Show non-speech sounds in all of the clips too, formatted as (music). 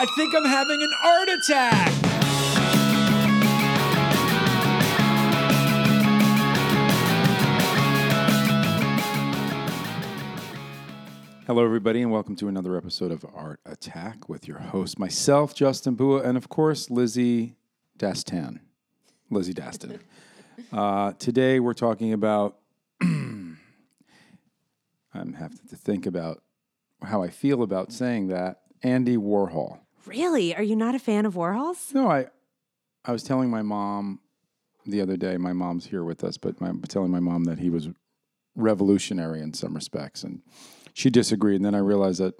I think I'm having an art attack. Hello, everybody, and welcome to another episode of Art Attack with your host, myself, Justin Bua, and of course, Lizzie Dastan. Lizzie Dastan. (laughs) uh, today, we're talking about. (clears throat) I'm having to think about how I feel about saying that. Andy Warhol. Really? Are you not a fan of Warhol's? No, I, I was telling my mom the other day. My mom's here with us, but I'm telling my mom that he was revolutionary in some respects, and she disagreed. And then I realized that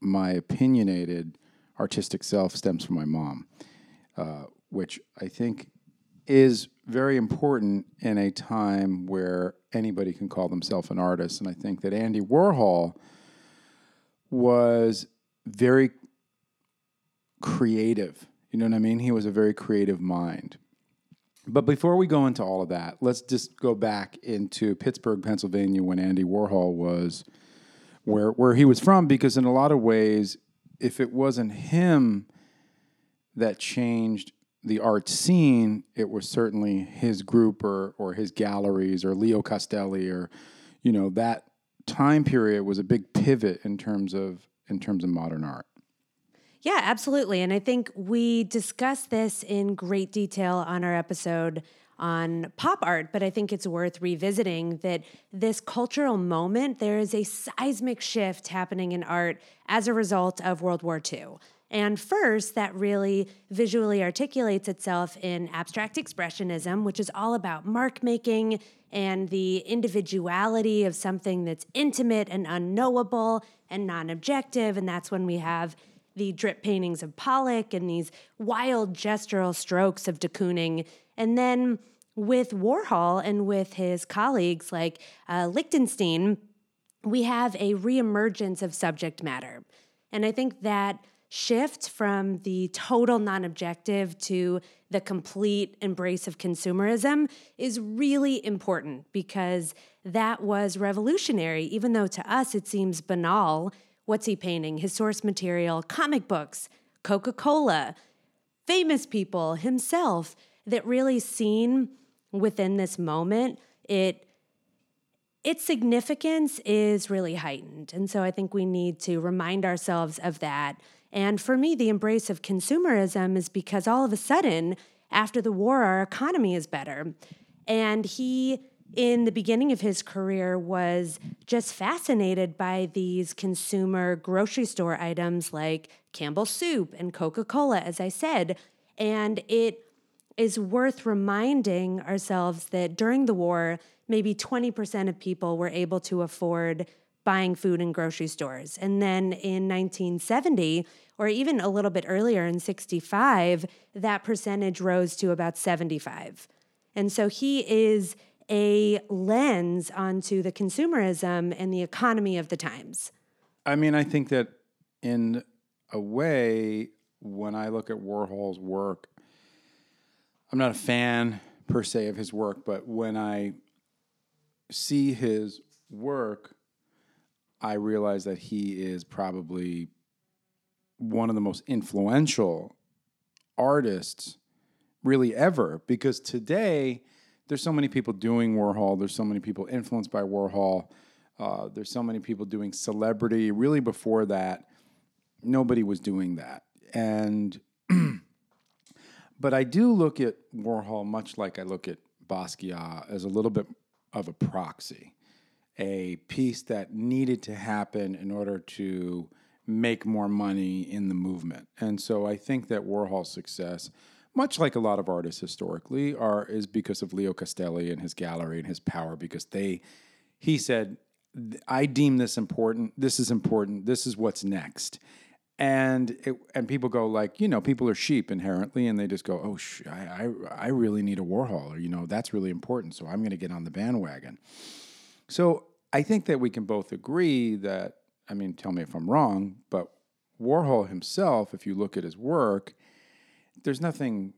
my opinionated artistic self stems from my mom, uh, which I think is very important in a time where anybody can call themselves an artist. And I think that Andy Warhol was very creative. You know what I mean? He was a very creative mind. But before we go into all of that, let's just go back into Pittsburgh, Pennsylvania, when Andy Warhol was where where he was from, because in a lot of ways, if it wasn't him that changed the art scene, it was certainly his group or or his galleries or Leo Castelli or you know that time period was a big pivot in terms of in terms of modern art. Yeah, absolutely. And I think we discussed this in great detail on our episode on pop art, but I think it's worth revisiting that this cultural moment, there is a seismic shift happening in art as a result of World War II. And first, that really visually articulates itself in abstract expressionism, which is all about mark making and the individuality of something that's intimate and unknowable and non objective. And that's when we have the drip paintings of Pollock and these wild gestural strokes of de Kooning. And then with Warhol and with his colleagues like uh, Lichtenstein, we have a reemergence of subject matter. And I think that shift from the total non objective to the complete embrace of consumerism is really important because that was revolutionary, even though to us it seems banal. What's he painting? His source material, comic books, Coca Cola, famous people, himself, that really seen within this moment, it its significance is really heightened. And so I think we need to remind ourselves of that. And for me, the embrace of consumerism is because all of a sudden, after the war, our economy is better. And he, in the beginning of his career, was just fascinated by these consumer grocery store items like Campbell's soup and Coca Cola, as I said. And it is worth reminding ourselves that during the war, maybe 20% of people were able to afford buying food in grocery stores. And then in 1970, or even a little bit earlier in 65, that percentage rose to about 75. And so he is a lens onto the consumerism and the economy of the times. I mean, I think that in a way, when I look at Warhol's work, I'm not a fan per se of his work, but when I see his work, I realize that he is probably one of the most influential artists really ever because today there's so many people doing Warhol, there's so many people influenced by Warhol, uh, there's so many people doing celebrity. Really, before that, nobody was doing that. And (clears throat) but I do look at Warhol much like I look at Basquiat as a little bit of a proxy, a piece that needed to happen in order to make more money in the movement. And so I think that Warhol's success, much like a lot of artists historically, are is because of Leo Castelli and his gallery and his power because they he said I deem this important. This is important. This is what's next and it, and people go like you know people are sheep inherently and they just go oh sh- I, I I really need a Warhol or you know that's really important so I'm going to get on the bandwagon. So I think that we can both agree that I mean tell me if I'm wrong but Warhol himself if you look at his work there's nothing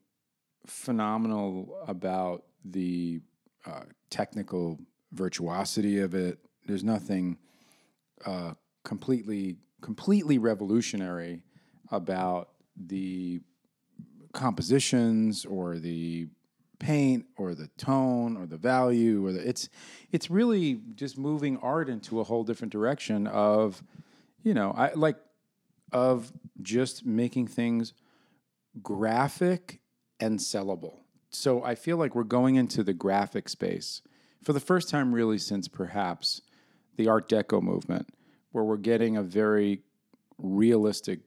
phenomenal about the uh, technical virtuosity of it. There's nothing uh, completely completely revolutionary about the compositions or the paint or the tone or the value or the it's it's really just moving art into a whole different direction of you know I like of just making things graphic and sellable. So I feel like we're going into the graphic space for the first time really since perhaps the art deco movement where we're getting a very realistic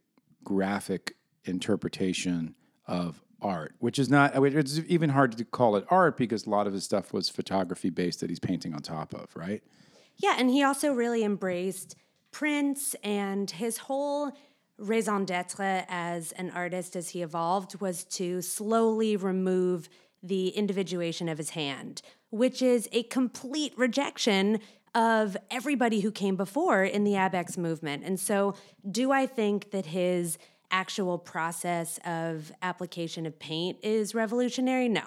graphic interpretation of art, which is not, it's even hard to call it art because a lot of his stuff was photography based that he's painting on top of, right? Yeah, and he also really embraced prints and his whole raison d'etre as an artist as he evolved was to slowly remove the individuation of his hand, which is a complete rejection of everybody who came before in the ABEX movement. And so, do I think that his actual process of application of paint is revolutionary? No.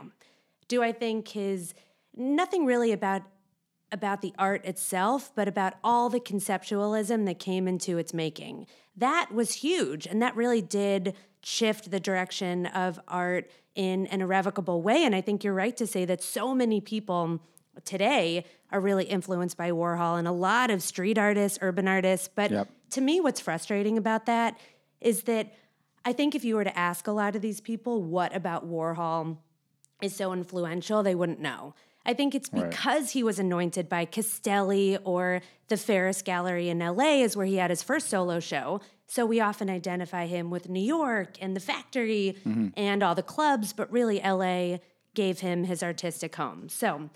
Do I think his nothing really about about the art itself, but about all the conceptualism that came into its making. That was huge, and that really did shift the direction of art in an irrevocable way. And I think you're right to say that so many people today are really influenced by Warhol and a lot of street artists, urban artists. But yep. to me, what's frustrating about that is that I think if you were to ask a lot of these people what about Warhol is so influential, they wouldn't know. I think it's because right. he was anointed by Castelli or the Ferus Gallery in LA is where he had his first solo show. So we often identify him with New York and the factory mm-hmm. and all the clubs, but really LA gave him his artistic home. So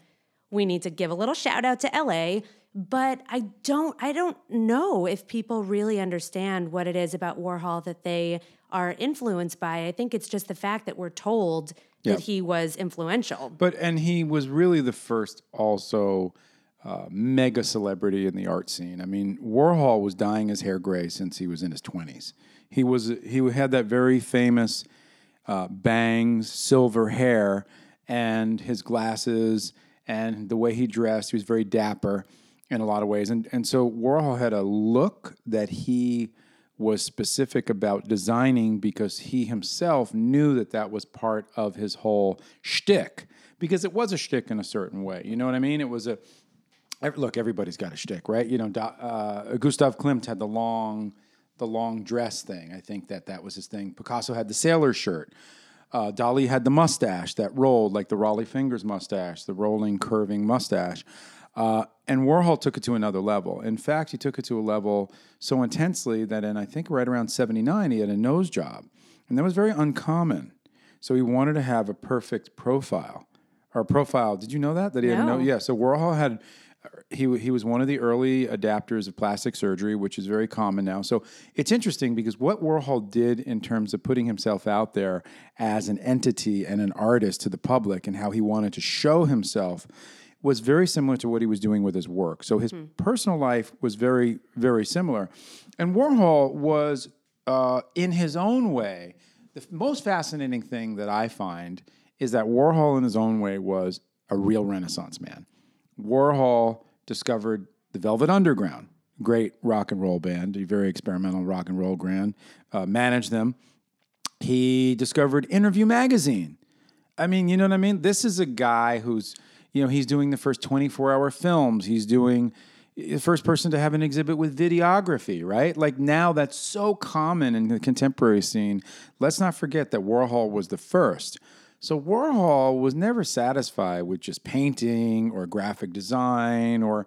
we need to give a little shout out to LA, but I don't I don't know if people really understand what it is about Warhol that they are influenced by. I think it's just the fact that we're told that he was influential. But and he was really the first also uh, mega celebrity in the art scene. I mean, Warhol was dyeing his hair gray since he was in his twenties. He was he had that very famous uh, bangs, silver hair, and his glasses, and the way he dressed. He was very dapper in a lot of ways, and and so Warhol had a look that he was specific about designing because he himself knew that that was part of his whole shtick. Because it was a shtick in a certain way. You know what I mean? It was a look. Everybody's got a shtick, right? You know, uh, Gustav Klimt had the long, the long dress thing. I think that that was his thing. Picasso had the sailor shirt. Uh, Dali had the mustache that rolled like the Rollie Fingers mustache, the rolling, curving mustache. Uh, and Warhol took it to another level. In fact, he took it to a level so intensely that in, I think, right around 79, he had a nose job. And that was very uncommon. So he wanted to have a perfect profile. Or profile. Did you know that? That he no. had no. Yeah. So Warhol had he he was one of the early adapters of plastic surgery, which is very common now. So it's interesting because what Warhol did in terms of putting himself out there as an entity and an artist to the public, and how he wanted to show himself was very similar to what he was doing with his work. So his mm. personal life was very, very similar. And Warhol was, uh, in his own way, the most fascinating thing that I find is that Warhol, in his own way, was a real Renaissance man. Warhol discovered the Velvet Underground, great rock and roll band, a very experimental rock and roll band, uh, managed them. He discovered Interview Magazine. I mean, you know what I mean? This is a guy who's you know, he's doing the first 24 hour films. He's doing the first person to have an exhibit with videography, right? Like now that's so common in the contemporary scene. Let's not forget that Warhol was the first. So Warhol was never satisfied with just painting or graphic design or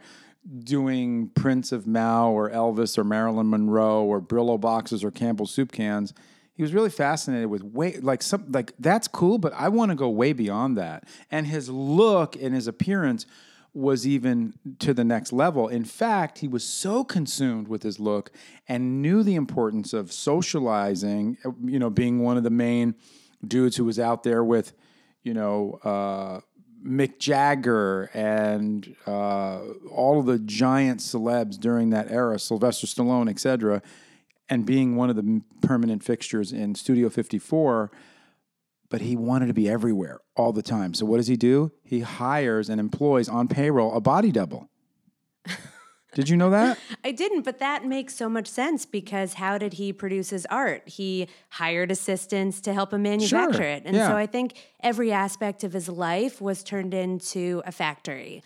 doing prints of Mao or Elvis or Marilyn Monroe or Brillo boxes or Campbell soup cans he was really fascinated with way like some like that's cool, but I want to go way beyond that. And his look and his appearance was even to the next level. In fact, he was so consumed with his look and knew the importance of socializing, you know, being one of the main dudes who was out there with, you know, uh, Mick Jagger and uh, all of the giant celebs during that era, Sylvester Stallone, etc and being one of the permanent fixtures in Studio 54, but he wanted to be everywhere all the time. So what does he do? He hires and employs on payroll a body double. (laughs) Did you know that? I didn't, but that makes so much sense because how did he produce his art? He hired assistants to help him manufacture Sure, it. And yeah. so I think every aspect of his life was turned into a factory.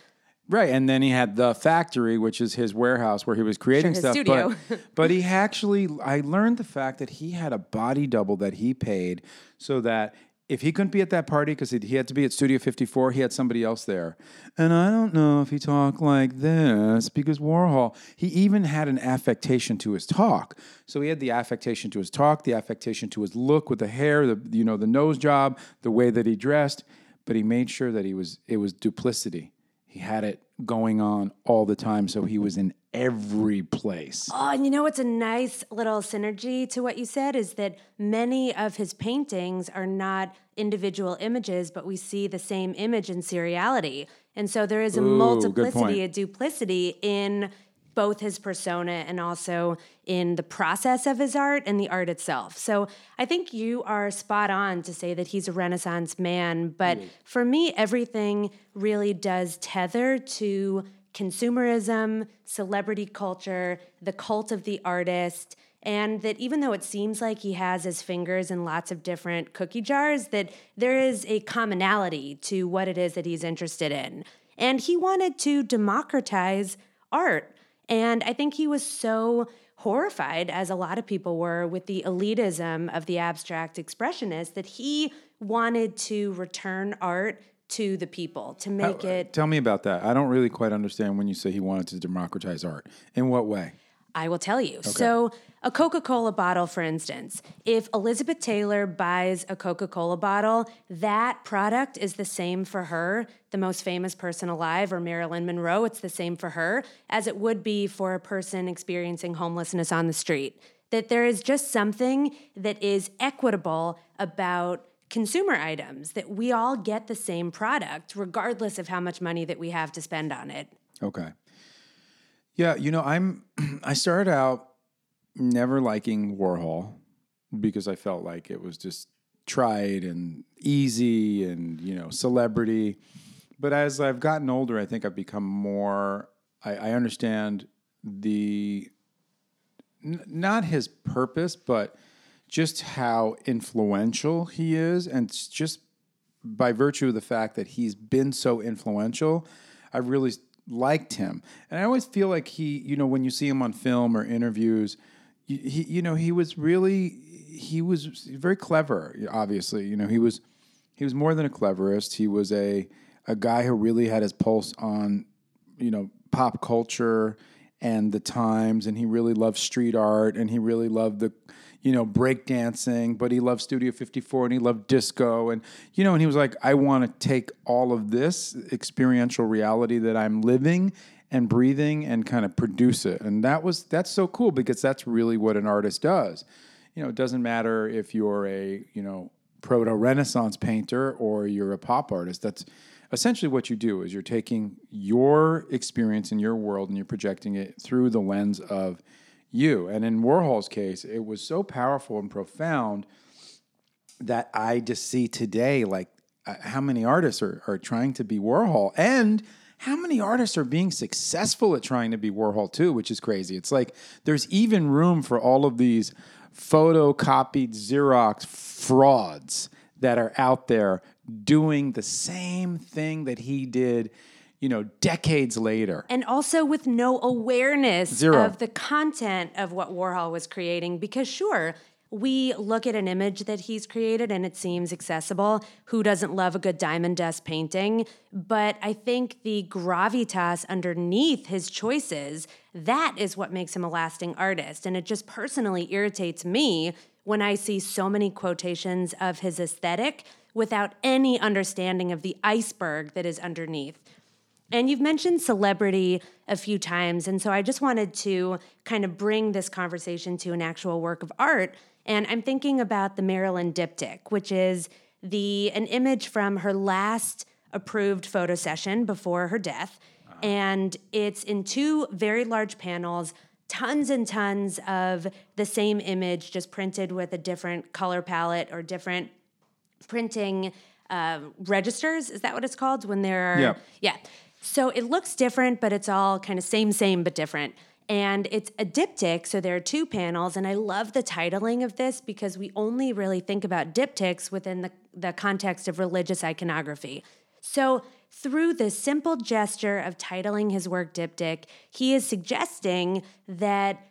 Right, and then he had the factory, which is his warehouse where he was creating his stuff. studio. But, (laughs) but he actually, I learned the fact that he had a body double that he paid so that if he couldn't be at that party because he had to be at Studio 54, he had somebody else there. And I don't know if he talked like this because Warhol, he even had an affectation to his talk. So he had the affectation to his talk, the affectation to his look with the hair, the you know the nose job, the way that he dressed. But he made sure that he was it was duplicity. He had it going on all the time, so he was in every place. Oh, and you know what's a nice little synergy to what you said is that many of his paintings are not individual images, but we see the same image in seriality. And so there is a Ooh, multiplicity, a duplicity in both his persona and also in the process of his art and the art itself. So I think you are spot on to say that he's a Renaissance man. But mm-hmm. for me, everything really does tether to consumerism, celebrity culture, the cult of the artist. And that even though it seems like he has his fingers in lots of different cookie jars, that there is a commonality to what it is that he's interested in. And he wanted to democratize art. And I think he was so horrified, as a lot of people were, with the elitism of the abstract expressionists, that he wanted to return art to the people, to make it. Tell me about that. I don't really quite understand when you say he wanted to democratize art. In what way? I will tell you. So, a Coca Cola bottle, for instance, if Elizabeth Taylor buys a Coca Cola bottle, that product is the same for her, the most famous person alive, or Marilyn Monroe, it's the same for her as it would be for a person experiencing homelessness on the street. That there is just something that is equitable about consumer items, that we all get the same product, regardless of how much money that we have to spend on it. Okay. Yeah, you know, I'm (clears throat) I started out never liking Warhol because I felt like it was just tried and easy and, you know, celebrity. But as I've gotten older, I think I've become more I, I understand the n- not his purpose, but just how influential he is and just by virtue of the fact that he's been so influential, I've really liked him. And I always feel like he, you know, when you see him on film or interviews, he, you know, he was really, he was very clever. Obviously, you know, he was, he was more than a cleverist. He was a, a guy who really had his pulse on, you know, pop culture and the times, and he really loved street art, and he really loved the, you know, breakdancing, but he loved Studio 54 and he loved disco. And, you know, and he was like, I want to take all of this experiential reality that I'm living and breathing and kind of produce it. And that was, that's so cool because that's really what an artist does. You know, it doesn't matter if you're a, you know, proto Renaissance painter or you're a pop artist. That's essentially what you do is you're taking your experience in your world and you're projecting it through the lens of you. And in Warhol's case, it was so powerful and profound that I just see today, like uh, how many artists are, are trying to be Warhol and how many artists are being successful at trying to be Warhol too, which is crazy. It's like there's even room for all of these photocopied Xerox frauds that are out there doing the same thing that he did, you know, decades later. and also with no awareness Zero. of the content of what Warhol was creating. Because, sure, we look at an image that he's created and it seems accessible. Who doesn't love a good diamond dust painting? But I think the gravitas underneath his choices, that is what makes him a lasting artist. And it just personally irritates me when I see so many quotations of his aesthetic without any understanding of the iceberg that is underneath. And you've mentioned celebrity a few times. And so I just wanted to kind of bring this conversation to an actual work of art. And I'm thinking about the Marilyn diptych, which is the an image from her last approved photo session before her death. And it's in two very large panels, tons and tons of the same image, just printed with a different color palette or different printing uh, registers. Is that what it's called? When there are Yeah. yeah. So it looks different, but it's all kind of same, same, but different. And it's a diptych, so there are two panels. And I love the titling of this because we only really think about diptychs within the, the context of religious iconography. So through this simple gesture of titling his work diptych, he is suggesting that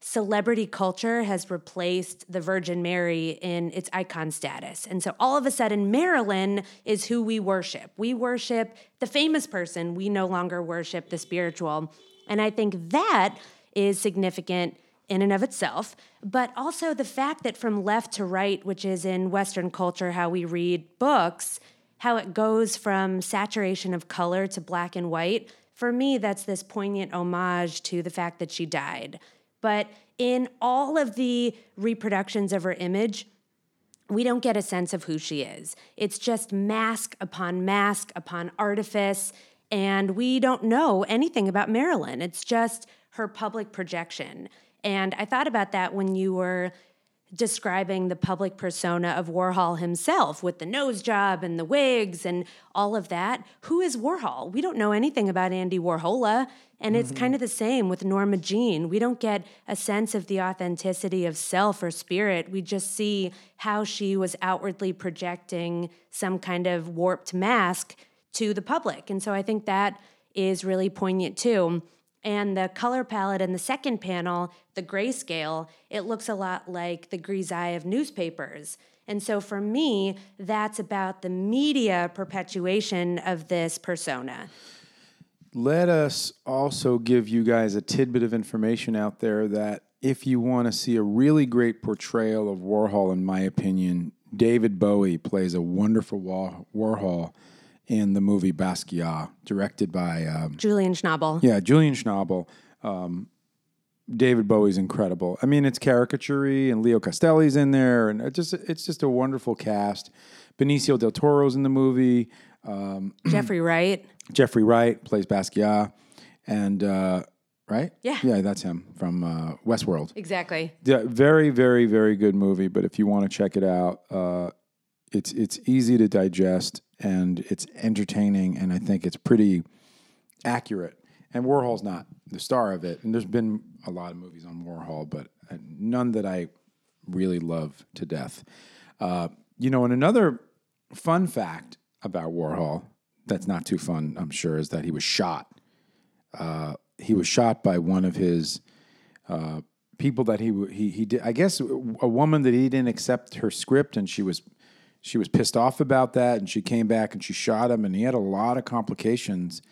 celebrity culture has replaced the Virgin Mary in its icon status. And so all of a sudden, Marilyn is who we worship. We worship the famous person, we no longer worship the spiritual. And I think that is significant in and of itself, but also the fact that from left to right, which is in Western culture, how we read books, how it goes from saturation of color to black and white. For me, that's this poignant homage to the fact that she died. But in all of the reproductions of her image, we don't get a sense of who she is. It's just mask upon mask upon artifice, and we don't know anything about Marilyn. It's just her public projection. And I thought about that when you were describing the public persona of Warhol himself with the nose job and the wigs and all of that. Who is Warhol? We don't know anything about Andy Warhola. And it's mm-hmm. kind of the same with Norma Jean. We don't get a sense of the authenticity of self or spirit. We just see how she was outwardly projecting some kind of warped mask to the public. And so I think that is really poignant too. And the color palette in the second panel, the grayscale, it looks a lot like the grisaille of newspapers. And so for me, that's about the media perpetuation of this persona. Let us also give you guys a tidbit of information out there that if you want to see a really great portrayal of Warhol, in my opinion, David Bowie plays a wonderful Warhol in the movie Basquiat, directed by um, Julian Schnabel. Yeah, Julian Schnabel. Um, David Bowie's incredible. I mean, it's caricaturey, and Leo Castelli's in there, and it just it's just a wonderful cast. Benicio del Toro's in the movie. Um, (clears throat) Jeffrey Wright. Jeffrey Wright plays Basquiat, and uh, right? Yeah, yeah, that's him from uh, Westworld. Exactly. Yeah, very, very, very good movie. But if you want to check it out, uh, it's it's easy to digest and it's entertaining, and I think it's pretty accurate. And Warhol's not the star of it, and there's been a lot of movies on Warhol, but uh, none that I really love to death. Uh, you know, and another fun fact about Warhol that's not too fun, I'm sure, is that he was shot. Uh, he was shot by one of his uh, people that he he he did. I guess a woman that he didn't accept her script, and she was she was pissed off about that, and she came back and she shot him, and he had a lot of complications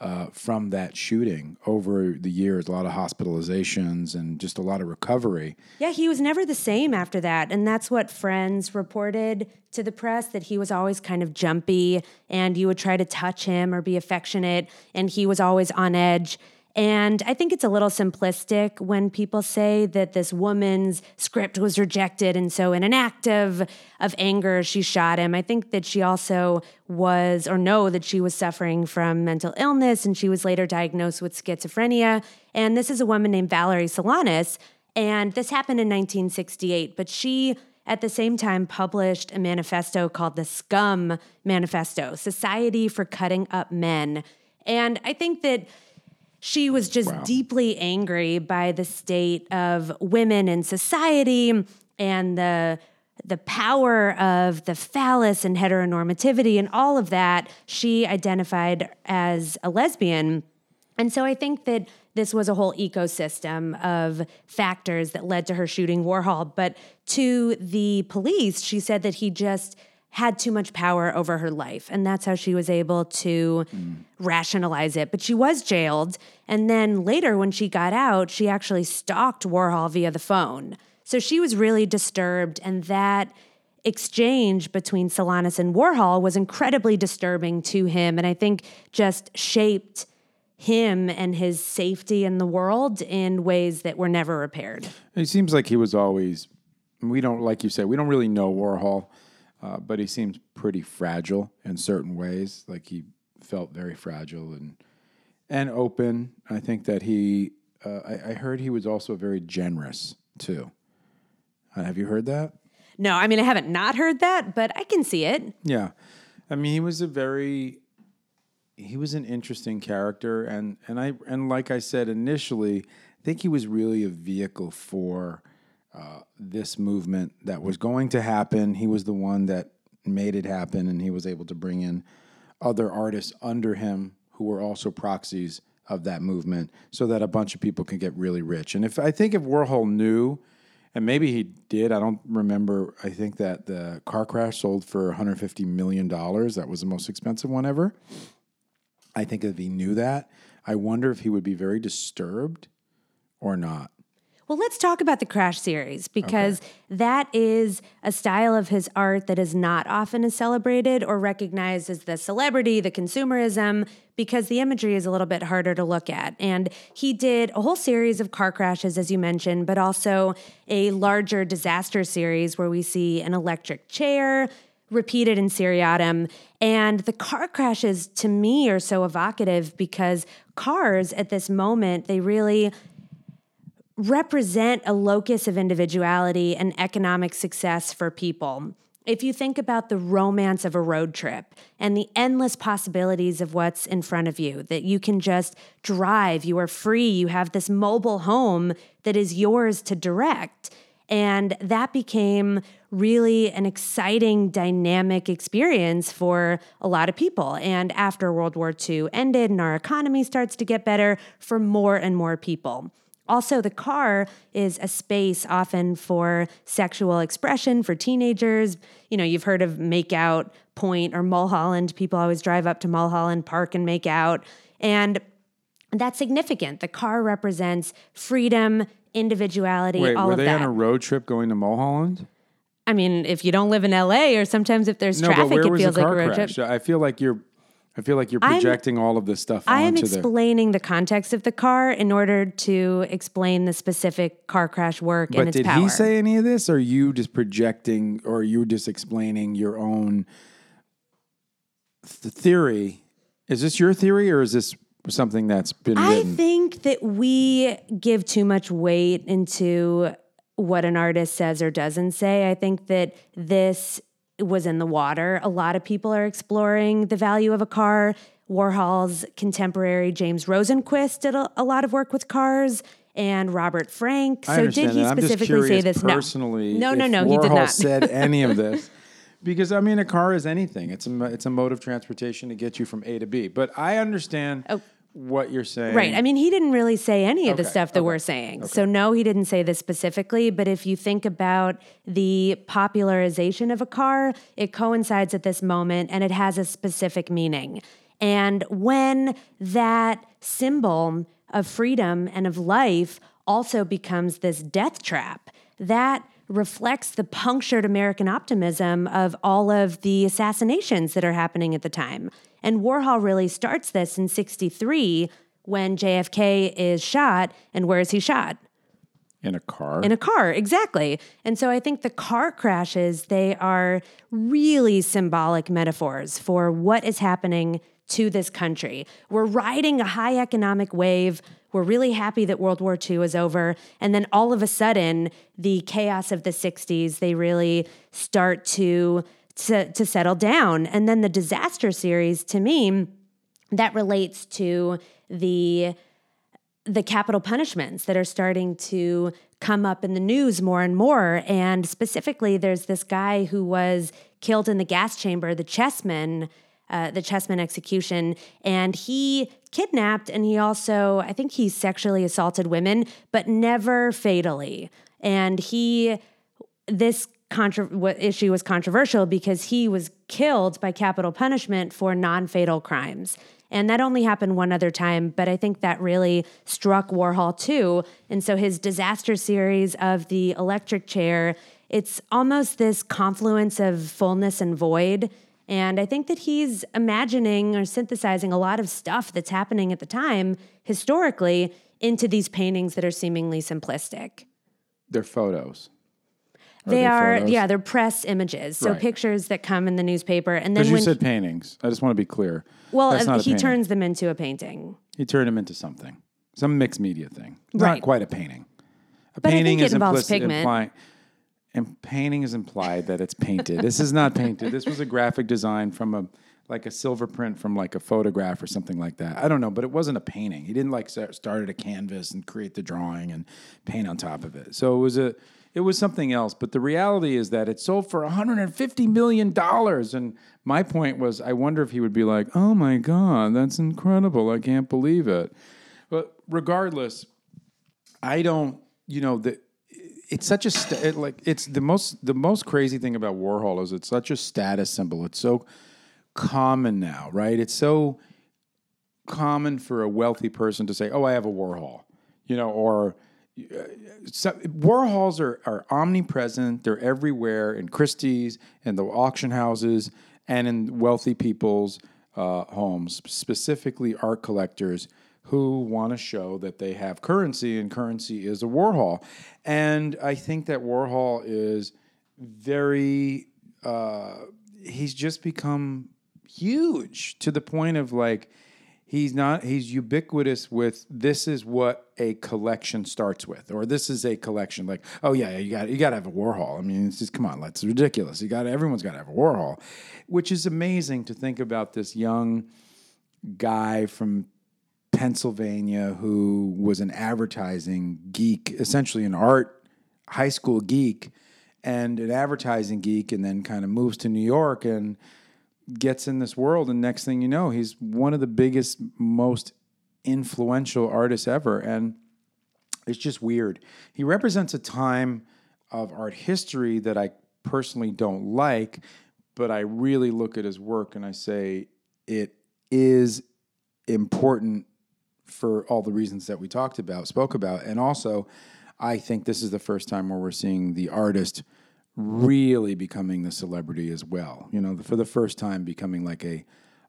uh, from that shooting over the years, a lot of hospitalizations and just a lot of recovery. Yeah, he was never the same after that, and that's what friends reported to the press that he was always kind of jumpy, and you would try to touch him or be affectionate, and he was always on edge. And I think it's a little simplistic when people say that this woman's script was rejected. And so, in an act of, of anger, she shot him. I think that she also was, or know that she was suffering from mental illness and she was later diagnosed with schizophrenia. And this is a woman named Valerie Solanas. And this happened in 1968. But she at the same time published a manifesto called the Scum Manifesto Society for Cutting Up Men. And I think that she was just wow. deeply angry by the state of women in society and the the power of the phallus and heteronormativity and all of that. She identified as a lesbian. And so I think that this was a whole ecosystem of factors that led to her shooting Warhol. But to the police, she said that he just had too much power over her life. And that's how she was able to mm. rationalize it. But she was jailed. And then later, when she got out, she actually stalked Warhol via the phone. So she was really disturbed. And that exchange between Solanas and Warhol was incredibly disturbing to him. And I think just shaped him and his safety in the world in ways that were never repaired. It seems like he was always, we don't, like you said, we don't really know Warhol. Uh, but he seems pretty fragile in certain ways. Like he felt very fragile and and open. I think that he. Uh, I, I, heard he was also very generous too. Uh, have you heard that? No, I mean I haven't not heard that, but I can see it. Yeah, I mean he was a very he was an interesting character, and and I and like I said initially, I think he was really a vehicle for uh, this movement that was going to happen. He was the one that made it happen, and he was able to bring in other artists under him who were also proxies of that movement, so that a bunch of people could get really rich. And if I think if Warhol knew and maybe he did. I don't remember. I think that the car crash sold for 150 million dollars. That was the most expensive one ever. I think if he knew that, I wonder if he would be very disturbed or not. Well, let's talk about the Crash series because that is a style of his art that is not often as celebrated or recognized as the celebrity, the consumerism, because the imagery is a little bit harder to look at. And he did a whole series of car crashes, as you mentioned, but also a larger disaster series where we see an electric chair, repeated in seriatim. And the car crashes to me are so evocative because cars at this moment, they really represent a locus of individuality and economic success for people. If you think about the romance of a road trip and the endless possibilities of what's in front of you, that you can just drive, you are free, you have this mobile home that is yours to direct. And that became really an exciting, dynamic experience for a lot of people. And after World War II ended and our economy starts to get better, for more and more people. Also, the car is a space often for sexual expression for teenagers. You know, you've heard of make out point or Mulholland. People always drive up to Mulholland Park and make out. And that's significant. The car represents freedom, individuality, Wait, all were of they that. on a road trip going to Mulholland? I mean, if you don't live in LA or sometimes if there's No, traffic, it feels like a road crash? trip. I feel like you're, I feel like you're I'm- projecting all of this stuff I am onto the. explaining the context of the car in order to explain the specific car crash work and But its did power. he say any of this, or are you just projecting, or are you just explaining your own th- theory? Is this your theory, or is this something that's been I written? think that we give too much weight into what an artist says or doesn't say. I think that this was in the water. A lot of people are exploring the value of a car. Warhol's contemporary James Rosenquist did a, a lot of work with cars and Robert Frank. So did he that. Specifically say this? personally. No. No, no, no, he did Warhol not. said (laughs) any of this. Because I mean, a car is anything. It's a it's a mode of transportation to get you from A to B. But I understand oh. What you're saying. Right. I mean, he didn't really say any of the stuff that okay, we're saying. So, no, he didn't say this specifically. But if you think about the popularization of a car, it coincides at this moment and it has a specific meaning. And when that symbol of freedom and of life also becomes this death trap, that reflects the punctured American optimism of all of the assassinations that are happening at the time. And Warhol really starts this in 63 when JFK is shot. And where is he shot? in a car. In a car, exactly. And so I think the car crashes, they are really symbolic metaphors for what is happening to this country. We're riding a high economic wave. We're really happy that World War II is over. And then all of a sudden, the chaos of the 60s, they really start to, to, to settle down. And then the disaster series, to me, that relates to the the capital punishments that are starting to come up in the news more and more. And specifically, there's this guy who was killed in the gas chamber, the Chessman, uh, the Chessman execution, and he kidnapped and he also, I think he sexually assaulted women, but never fatally. And he, this contra- what issue was controversial because he was killed by capital punishment for non-fatal crimes. And that only happened one other time, but I think that really struck Warhol too. And so his disaster series of the electric chair, it's almost this confluence of fullness and void. And I think that he's imagining or synthesizing a lot of stuff that's happening at the time historically into these paintings that are seemingly simplistic. They're photos. They are, photos? yeah, they're press images. So Right. pictures that come in the newspaper. And then you said paintings. I just want to be clear. well, uh, he turns them into a painting. He turned them into something, some mixed media thing. Not quite a painting. A But painting is implicit, pigment. implying. And painting is implied that it's painted. this is not painted. This was a graphic design from a like a silver print from like a photograph or something like that. I don't know, but it wasn't a painting. He didn't like start at a canvas and create the drawing and paint on top of it. So it was a it was something else. But the reality is that it sold for 150 million dollars. And my point was, I wonder if he would be like, "Oh my god, that's incredible! I can't believe it." But regardless, I don't. You know the it's such a sta- it, like it's the most the most crazy thing about Warhol is it's such a status symbol. It's so common now, right? It's so common for a wealthy person to say, "Oh, I have a Warhol," you know, or Warhols are are omnipresent. They're everywhere in Christie's and the auction houses and in wealthy people's uh, homes, specifically art collectors who want to show that they have currency, and currency is a Warhol. And I think that Warhol is very, uh, he's just become huge to the point of like, he's not, he's ubiquitous with this is what a collection starts with, or this is a collection. Like, oh yeah, you got you got to have a Warhol. I mean, it's just come on, that's ridiculous. You got everyone's got to have a Warhol, which is amazing to think about this young guy from Pennsylvania who was an advertising geek, essentially an art high school geek and an advertising geek, and then kind of moves to New York and gets in this world. And next thing you know, he's one of the biggest, most influential artists ever. And it's just weird. He represents a time of art history that I personally don't like, but I really look at his work and I say it is important for all the reasons that we talked about, spoke about, and also I think this is the first time where we're seeing the artist really becoming the celebrity as well. You know, for the first time becoming like a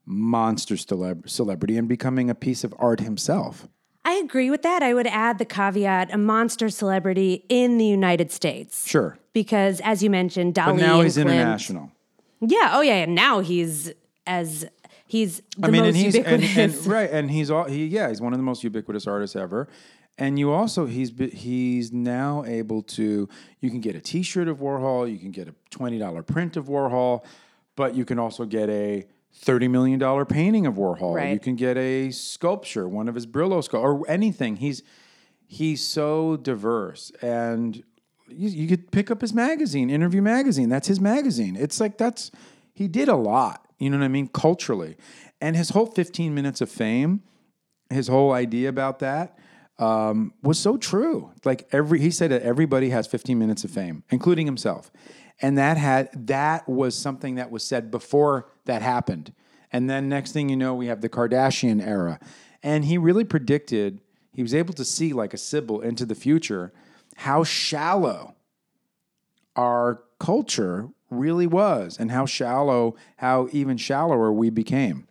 monster celeb- celebrity and becoming a piece of art himself. I agree with that. I would add the caveat a monster celebrity in the United States. Sure. Because as you mentioned, Dali But now he's Klimt- international. Yeah. Oh, yeah. And now he's as he's the I mean, and he's and, and right, and he's all he yeah, he's one of the most ubiquitous artists ever. And you also he's he's now able to you can get a T-shirt of Warhol, you can get a twenty dollar print of Warhol, but you can also get a thirty million dollar painting of Warhol. Right. You can get a sculpture, one of his Brillo sculptures, or anything. He's he's so diverse and. You, you could pick up his magazine, Interview Magazine. That's his magazine. It's like that's he did a lot. You know what I mean? Culturally, and his whole 15 minutes of fame, his whole idea about that um, was so true. Like every he said that everybody has 15 minutes of fame, including himself, and that had that was something that was said before that happened. And then next thing you know, we have the Kardashian era, and he really predicted. He was able to see like a Sybil into the future, how shallow our culture really was, and how shallow, how even shallower we became.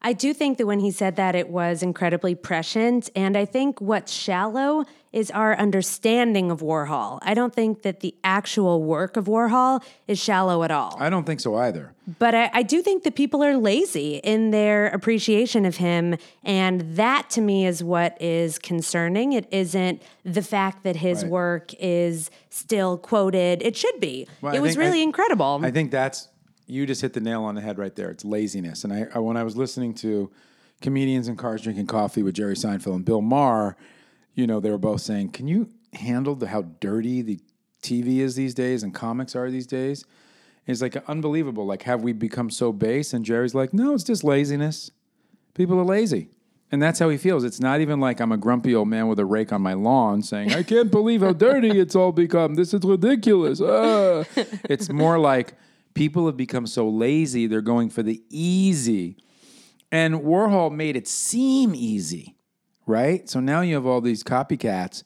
I do think that when he said that, it was incredibly prescient. And I think what's shallow is our understanding of Warhol. I don't think that the actual work of Warhol is shallow at all. I don't think so either. But I, I do think that people are lazy in their appreciation of him. And that to me is what is concerning. It isn't the fact that his Right. work is still quoted. It should be. Well, it I was think- really I- incredible. I think that's you just hit the nail on the head right there. It's laziness. And I, I when I was listening to comedians in cars drinking coffee with Jerry Seinfeld and Bill Maher, you know, they were both saying, "Can you handle the how dirty the TV is these days and comics are these days?" It's like unbelievable. Like, have we become so base? And Jerry's like, "No, it's just laziness. People are lazy." And that's how he feels. It's not even like I'm a grumpy old man with a rake on my lawn saying, I can't believe how dirty it's all become. This is ridiculous. Ah. It's more like people have become so lazy, they're going for the easy. And Warhol made it seem easy, right? So now you have all these copycats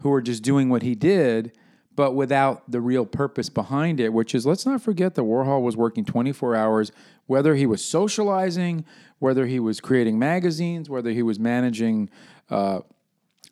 who are just doing what he did, but without the real purpose behind it, which is let's not forget that Warhol was working 24 hours, whether he was socializing, whether he was creating magazines, whether he was managing uh,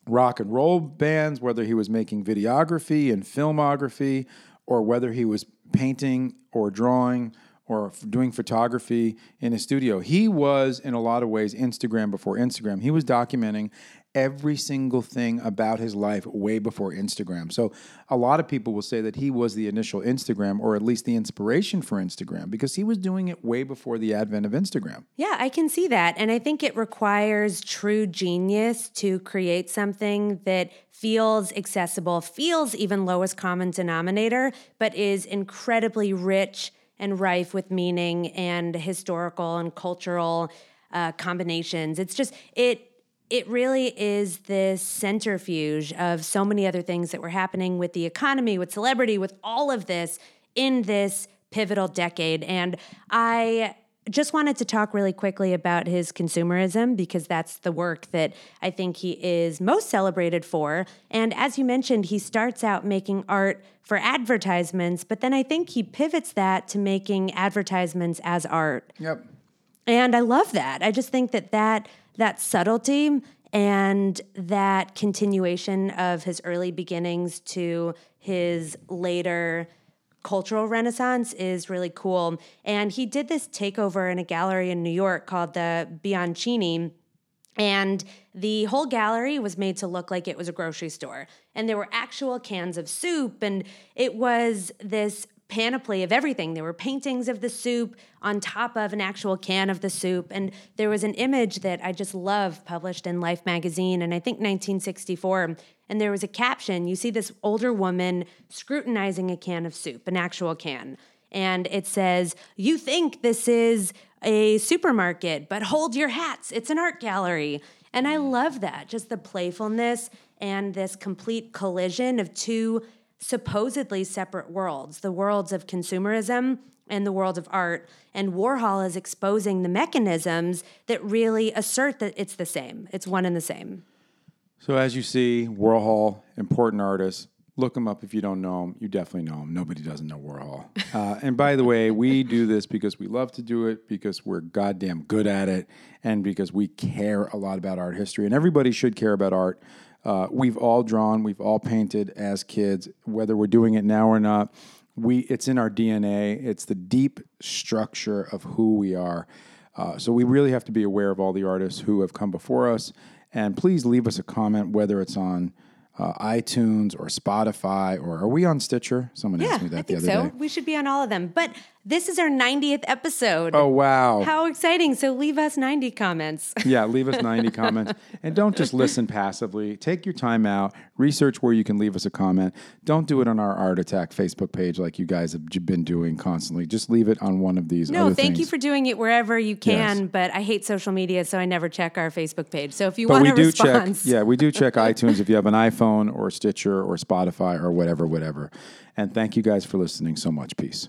rock and roll bands, whether he was making videography and filmography, or whether he was painting or drawing or doing photography in his studio. He was, in a lot of ways, Instagram before Instagram. He was documenting every single thing about his life way before Instagram. So a lot of people will say that he was the initial Instagram or at least the inspiration for Instagram because he was doing it way before the advent of Instagram. Yeah, I can see that. And I think it requires true genius to create something that feels accessible, feels even lowest common denominator, but is incredibly rich and rife with meaning and historical and cultural uh, combinations. It's just, it, it really is this centrifuge of so many other things that were happening with the economy, with celebrity, with all of this in this pivotal decade. And I just wanted to talk really quickly about his consumerism because that's the work that I think he is most celebrated for. And as you mentioned, he starts out making art for advertisements, but then I think he pivots that to making advertisements as art. Yep. And I love that. I just think that that that subtlety and that continuation of his early beginnings to his later cultural renaissance is really cool. And he did this takeover in a gallery in New York called the Bianchini. And the whole gallery was made to look like it was a grocery store. And there were actual cans of soup, and it was this panoply of everything. There were paintings of the soup on top of an actual can of the soup. And there was an image that I just love published in Life magazine, and I think 1964. And there was a caption you see this older woman scrutinizing a can of soup, an actual can. And it says, You think this is a supermarket, but hold your hats, it's an art gallery. And I love that, just the playfulness and this complete collision of two supposedly separate worlds the worlds of consumerism and the world of art. And Warhol is exposing the mechanisms that really assert that it's the same, it's one and the same. So, as you see, Warhol, important artist. Look him up if you don't know him. You definitely know him. Nobody doesn't know Warhol. (laughs) Uh, and by the way, we do this because we love to do it, because we're goddamn good at it, and because we care a lot about art history. And everybody should care about art. Uh, we've all drawn, we've all painted as kids, whether we're doing it now or not. We, it's in our DNA. It's the deep structure of who we are. Uh, so we really have to be aware of all the artists who have come before us. And please leave us a comment, whether it's on uh, iTunes or Spotify, or are we on Stitcher? Someone Yeah, asked me that I the think other so. day. We should be on all of them. But this is our 90th episode. Oh wow! How exciting. So leave us 90 comments. Yeah, leave us 90 (laughs) comments. And don't just listen passively. Take your time out, research where you can leave us a comment. Don't do it on our Art Attack Facebook page like you guys have been doing constantly. Just leave it on one of these No, thank you for doing it wherever you can, Yes. but I hate social media, so I never check our Facebook page. So if you but want we a response, check, yeah, we do (laughs) check iTunes if you have an iPhone or Stitcher or Spotify or whatever, whatever. And thank you guys for listening so much. Peace.